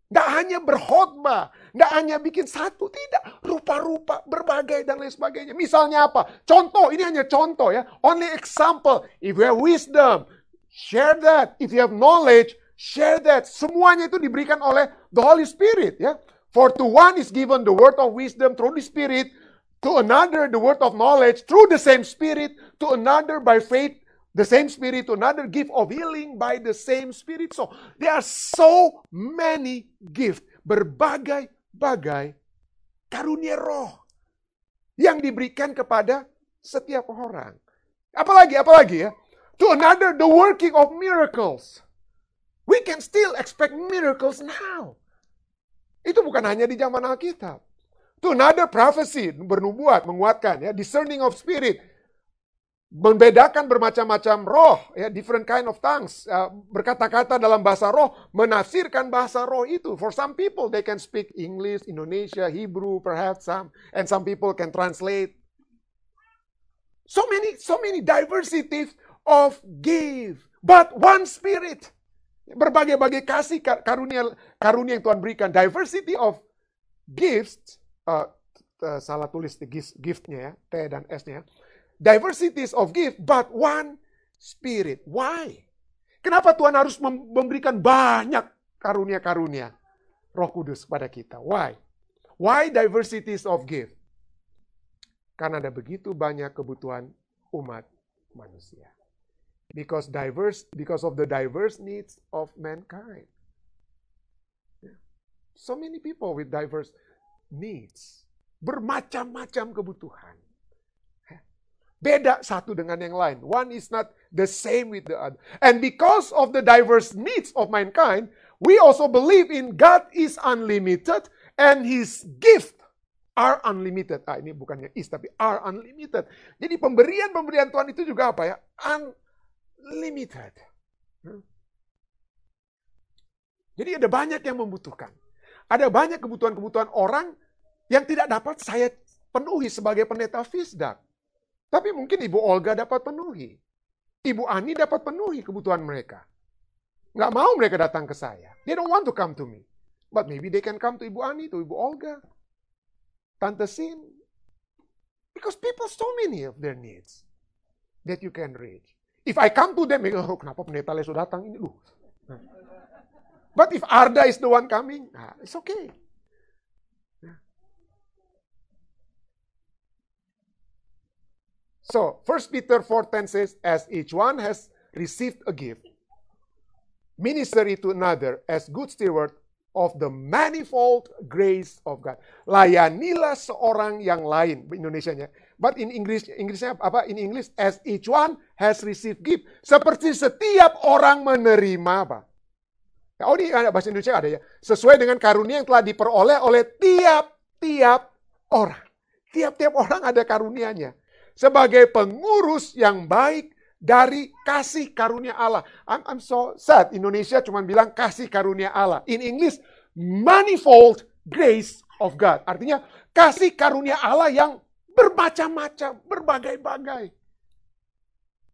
Nggak hanya berkhotbah, nggak hanya bikin satu, tidak. Rupa-rupa, berbagai dan lain sebagainya. Misalnya apa? Contoh, ini hanya contoh ya. Only example. If you have wisdom, share that. If you have knowledge, Share that. Semuanya itu diberikan oleh the Holy Spirit ya. For to one is given the word of wisdom through the Spirit, to another the word of knowledge through the same Spirit, to another by faith the same Spirit, to another gift of healing by the same Spirit. So there are so many gifts, berbagai-bagai karunia roh yang diberikan kepada setiap orang. Apalagi, apalagi ya. To another the working of miracles. We can still expect miracles now. Itu bukan hanya di zaman Alkitab. Itu another prophecy, bernubuat, menguatkan ya, discerning of spirit. Membedakan bermacam-macam roh, ya, different kind of tongues. Uh, berkata-kata dalam bahasa roh, menafsirkan bahasa roh itu. For some people, they can speak English, Indonesia, Hebrew, perhaps some, and some people can translate. So many, so many diversities of give, but one spirit. Berbagai-bagai kasih karunia karunia yang Tuhan berikan. Diversity of gifts, uh, uh, salah tulis di gift, giftnya ya, T dan S-nya. Diversities of gift, but one spirit. Why? Kenapa Tuhan harus memberikan banyak karunia-karunia Roh Kudus kepada kita? Why? Why diversities of gift? Karena ada begitu banyak kebutuhan umat manusia because diverse because of the diverse needs of mankind. So many people with diverse needs, bermacam-macam kebutuhan. Beda satu dengan yang lain. One is not the same with the other. And because of the diverse needs of mankind, we also believe in God is unlimited and His gift are unlimited. Ah, ini bukannya is tapi are unlimited. Jadi pemberian-pemberian Tuhan itu juga apa ya? Un limited. Jadi ada banyak yang membutuhkan. Ada banyak kebutuhan-kebutuhan orang yang tidak dapat saya penuhi sebagai pendeta Fisdak. Tapi mungkin Ibu Olga dapat penuhi. Ibu Ani dapat penuhi kebutuhan mereka. Nggak mau mereka datang ke saya. They don't want to come to me. But maybe they can come to Ibu Ani, to Ibu Olga. Tante Sin. Because people so many of their needs that you can reach. If I come to them, oh, kenapa pendeta Leso datang ini? Uh. But if Arda is the one coming, nah, it's okay. So, 1 Peter 4.10 says, As each one has received a gift, minister it to another as good steward of the manifold grace of God. Layanilah seorang yang lain, Indonesia-nya. But in English, Inggrisnya apa? In English, as each one has received gift. Seperti setiap orang menerima apa? Oh ini ada bahasa Indonesia ada ya. Sesuai dengan karunia yang telah diperoleh oleh tiap-tiap orang. Tiap-tiap orang ada karunianya. Sebagai pengurus yang baik dari kasih karunia Allah. I'm, I'm so sad. Indonesia cuma bilang kasih karunia Allah. In English, manifold grace of God. Artinya kasih karunia Allah yang bermacam-macam, berbagai-bagai.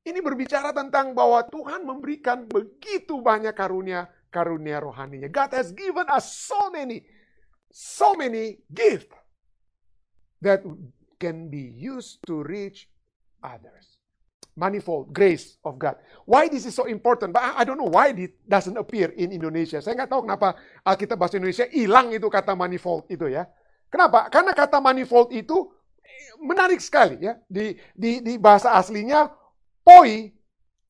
Ini berbicara tentang bahwa Tuhan memberikan begitu banyak karunia karunia rohaninya. God has given us so many, so many gifts that can be used to reach others manifold grace of God. Why this is so important? But I don't know why it doesn't appear in Indonesia. Saya nggak tahu kenapa Alkitab bahasa Indonesia hilang itu kata manifold itu ya. Kenapa? Karena kata manifold itu menarik sekali ya. Di di, di bahasa aslinya poi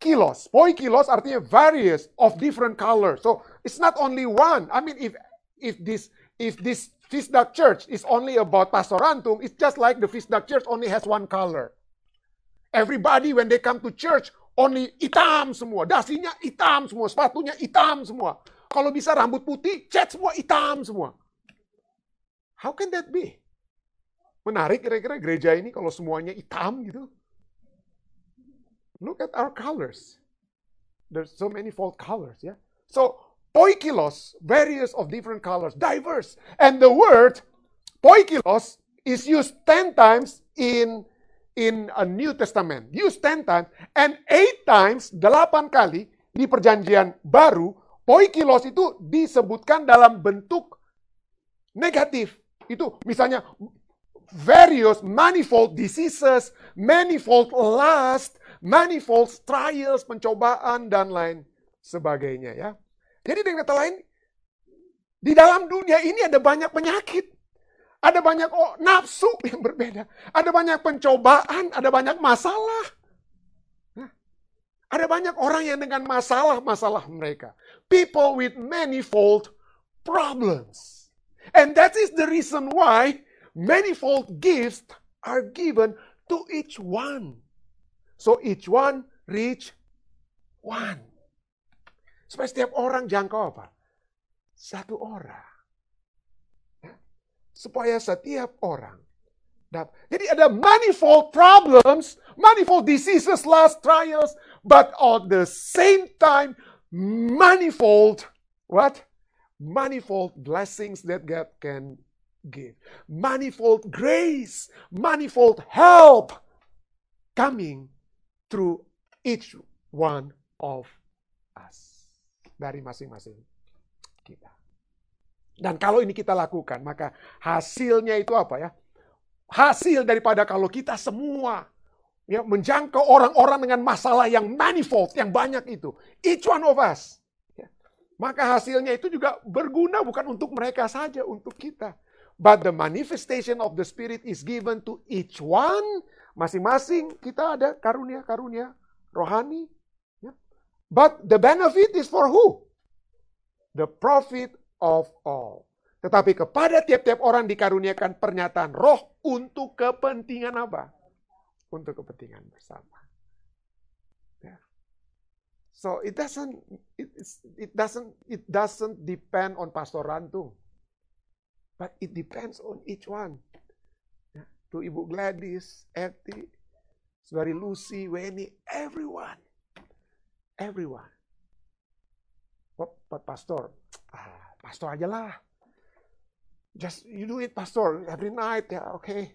kilos. Poi kilos artinya various of different color. So it's not only one. I mean if if this if this Fisdak Church is only about pastorantum, it's just like the Fisdak Church only has one color. Everybody when they come to church only hitam semua, dasinya hitam semua, sepatunya hitam semua. Kalau bisa rambut putih, cat semua hitam semua. How can that be? Menarik kira-kira gereja ini kalau semuanya hitam gitu. Look at our colors. There's so many fault colors, ya. Yeah? So, poikilos, various of different colors, diverse. And the word poikilos is used 10 times in in a New Testament. Used 10 times and 8 times, 8 kali di perjanjian baru, poikilos itu disebutkan dalam bentuk negatif. Itu misalnya various manifold diseases, manifold lust, manifold trials, pencobaan dan lain sebagainya ya. Jadi dengan kata lain di dalam dunia ini ada banyak penyakit. Ada banyak oh, nafsu yang berbeda. Ada banyak pencobaan, ada banyak masalah. ada banyak orang yang dengan masalah-masalah mereka. People with manifold problems. And that is the reason why manifold gifts are given to each one. So each one reach one. Supaya setiap orang jangkau apa? Satu orang. supaya setiap orang dapat. Jadi ada manifold problems, manifold diseases, last trials, but at the same time manifold what? Manifold blessings that God can give. Manifold grace, manifold help coming through each one of us. Dari masing-masing kita. Dan kalau ini kita lakukan, maka hasilnya itu apa ya? Hasil daripada kalau kita semua ya menjangkau orang-orang dengan masalah yang manifold, yang banyak itu. Each one of us. Ya. Maka hasilnya itu juga berguna bukan untuk mereka saja, untuk kita. But the manifestation of the Spirit is given to each one. Masing-masing kita ada karunia-karunia rohani. Ya. But the benefit is for who? The profit of all. Tetapi kepada tiap-tiap orang dikaruniakan pernyataan roh untuk kepentingan apa? Untuk kepentingan bersama. Ya. So it doesn't it, it doesn't it doesn't depend on Pastor Rantung. But it depends on each one. Ya. To Ibu Gladys, Eti, Saudari Lucy, Weni, everyone. Everyone. Pak Pastor, ah, Pastor aja lah. Just you do it, Pastor, every night. Ya, oke. Okay.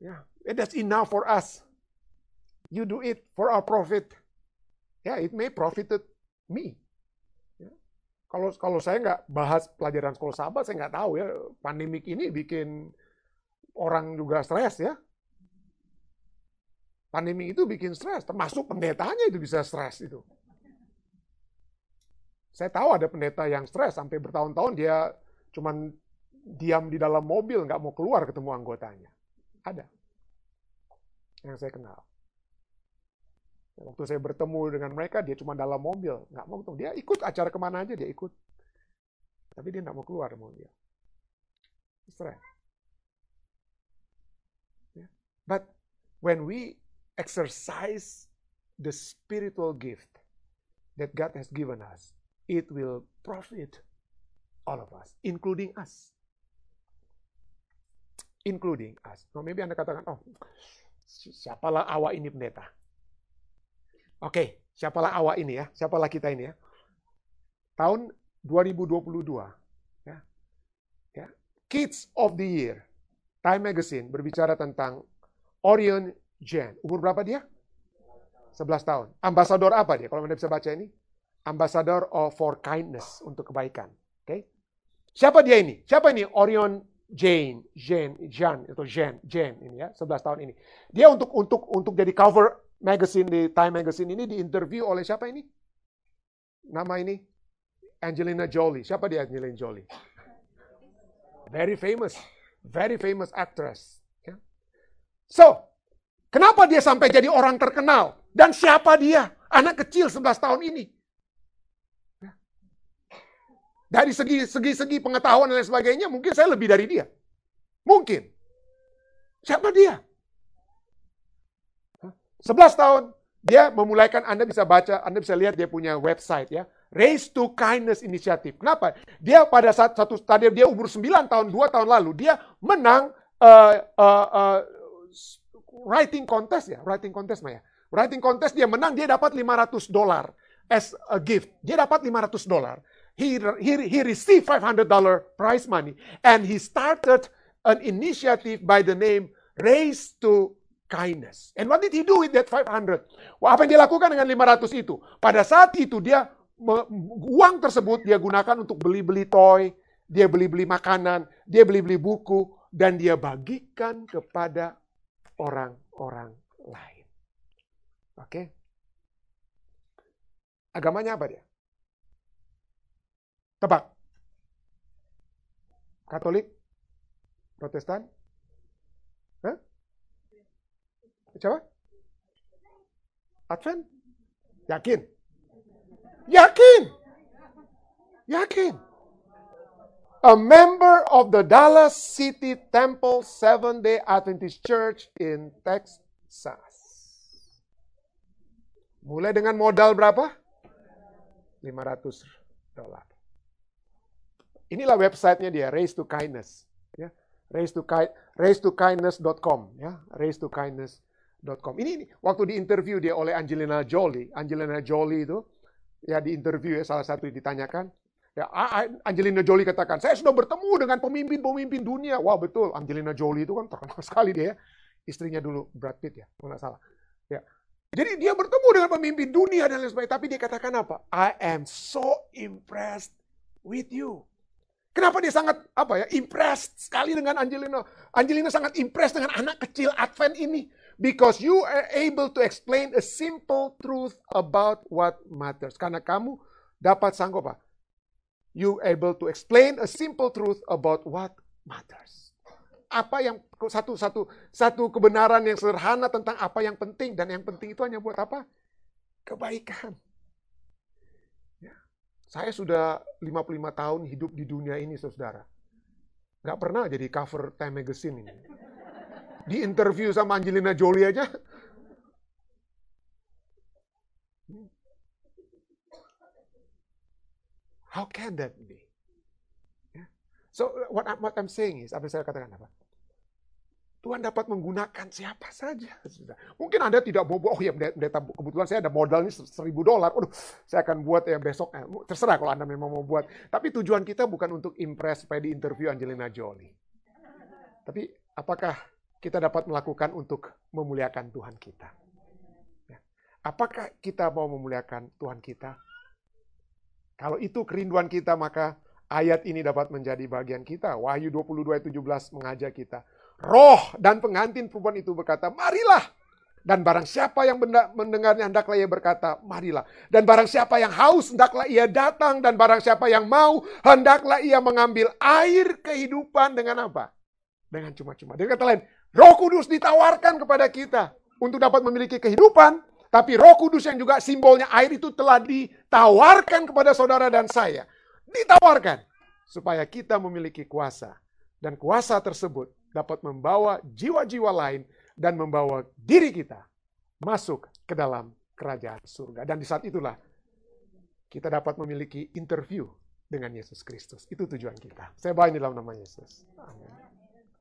Yeah. that's enough for us. You do it for our profit. Yeah, it may profited me. Kalau kalau saya nggak bahas pelajaran sekolah sahabat, saya nggak tahu ya. Pandemik ini bikin orang juga stres ya. Pandemi itu bikin stres, termasuk pendetanya itu bisa stres itu. Saya tahu ada pendeta yang stres sampai bertahun-tahun dia cuman diam di dalam mobil, nggak mau keluar ketemu anggotanya. Ada. Yang saya kenal. Waktu saya bertemu dengan mereka, dia cuma dalam mobil. Nggak mau ketemu. Dia ikut acara ke mana aja, dia ikut. Tapi dia nggak mau keluar mobil. Stres. Ya. But when we exercise the spiritual gift that God has given us, it will profit all of us, including us. Including us. So maybe Anda katakan, oh, siapalah awak ini pendeta? Oke, siapalah awak ini ya? Siapalah kita ini ya? Tahun 2022, ya, ya, Kids of the Year, Time Magazine berbicara tentang Orion Jen. Umur berapa dia? 11 tahun. Ambasador apa dia? Kalau Anda bisa baca ini, ambassador of for kindness untuk kebaikan. Oke. Okay? Siapa dia ini? Siapa ini? Orion Jane, Jane, Jan atau Jane, Jane ini ya, 11 tahun ini. Dia untuk untuk untuk jadi cover magazine di Time Magazine ini diinterview oleh siapa ini? Nama ini Angelina Jolie. Siapa dia Angelina Jolie? Very famous, very famous actress. Ya. So, kenapa dia sampai jadi orang terkenal? Dan siapa dia? Anak kecil 11 tahun ini. Dari segi segi segi pengetahuan dan lain sebagainya, mungkin saya lebih dari dia. Mungkin. Siapa dia? 11 tahun, dia memulaikan Anda bisa baca, Anda bisa lihat dia punya website ya. Race to Kindness Initiative. Kenapa? Dia pada saat satu tadi dia umur 9 tahun, 2 tahun lalu, dia menang uh, uh, uh, writing contest ya, writing contest Maya. Writing contest dia menang, dia dapat 500 dolar as a gift. Dia dapat 500 dolar he, he, he received $500 prize money and he started an initiative by the name Race to Kindness. And what did he do with that 500? Wah, apa yang dia lakukan dengan 500 itu? Pada saat itu dia uang tersebut dia gunakan untuk beli-beli toy, dia beli-beli makanan, dia beli-beli buku, dan dia bagikan kepada orang-orang lain. Oke? Okay? Agamanya apa dia? Tebak. Katolik? Protestan? Coba? Advent? Yakin? Yakin? Yakin? A member of the Dallas City Temple Seven-Day Adventist Church in Texas. Mulai dengan modal berapa? 500 dolar. Inilah websitenya dia, Race to Kindness. Ya. Raise to, ki raise to kindness.com ya, raise to kindness.com. Ini, ini waktu diinterview dia oleh Angelina Jolie. Angelina Jolie itu ya diinterview ya salah satu ditanyakan. Ya, Angelina Jolie katakan, saya sudah bertemu dengan pemimpin-pemimpin dunia. Wah betul, Angelina Jolie itu kan terkenal sekali dia ya. Istrinya dulu Brad Pitt ya, kalau nggak salah. Ya. Jadi dia bertemu dengan pemimpin dunia dan lain sebagainya. Tapi dia katakan apa? I am so impressed with you. Kenapa dia sangat apa ya impressed sekali dengan Angelina? Angelina sangat impressed dengan anak kecil Advent ini. Because you are able to explain a simple truth about what matters. Karena kamu dapat sanggup apa? You able to explain a simple truth about what matters. Apa yang satu satu satu kebenaran yang sederhana tentang apa yang penting dan yang penting itu hanya buat apa? Kebaikan. Ya. Saya sudah 55 tahun hidup di dunia ini, saudara. Gak pernah jadi cover Time Magazine ini di interview sama Angelina Jolie aja. How can that be? Yeah. So what what I'm saying is, apa saya katakan apa? Tuhan dapat menggunakan siapa saja. Mungkin Anda tidak mau, oh ya kebetulan saya ada modal ini seribu dolar. Waduh, saya akan buat ya besok. Eh, terserah kalau Anda memang mau buat. Tapi tujuan kita bukan untuk impress supaya di interview Angelina Jolie. Tapi apakah kita dapat melakukan untuk memuliakan Tuhan kita. Ya. Apakah kita mau memuliakan Tuhan kita? Kalau itu kerinduan kita, maka ayat ini dapat menjadi bagian kita. Wahyu 22 ayat 17 mengajak kita. Roh dan pengantin perempuan itu berkata, marilah. Dan barang siapa yang mendengarnya, hendaklah ia berkata, marilah. Dan barang siapa yang haus, hendaklah ia datang. Dan barang siapa yang mau, hendaklah ia mengambil air kehidupan dengan apa? Dengan cuma-cuma. Dengan kata lain, Roh Kudus ditawarkan kepada kita untuk dapat memiliki kehidupan, tapi Roh Kudus yang juga simbolnya air itu telah ditawarkan kepada saudara dan saya. Ditawarkan supaya kita memiliki kuasa dan kuasa tersebut dapat membawa jiwa-jiwa lain dan membawa diri kita masuk ke dalam kerajaan surga. Dan di saat itulah kita dapat memiliki interview dengan Yesus Kristus. Itu tujuan kita. Saya bawa ini dalam nama Yesus. Amin.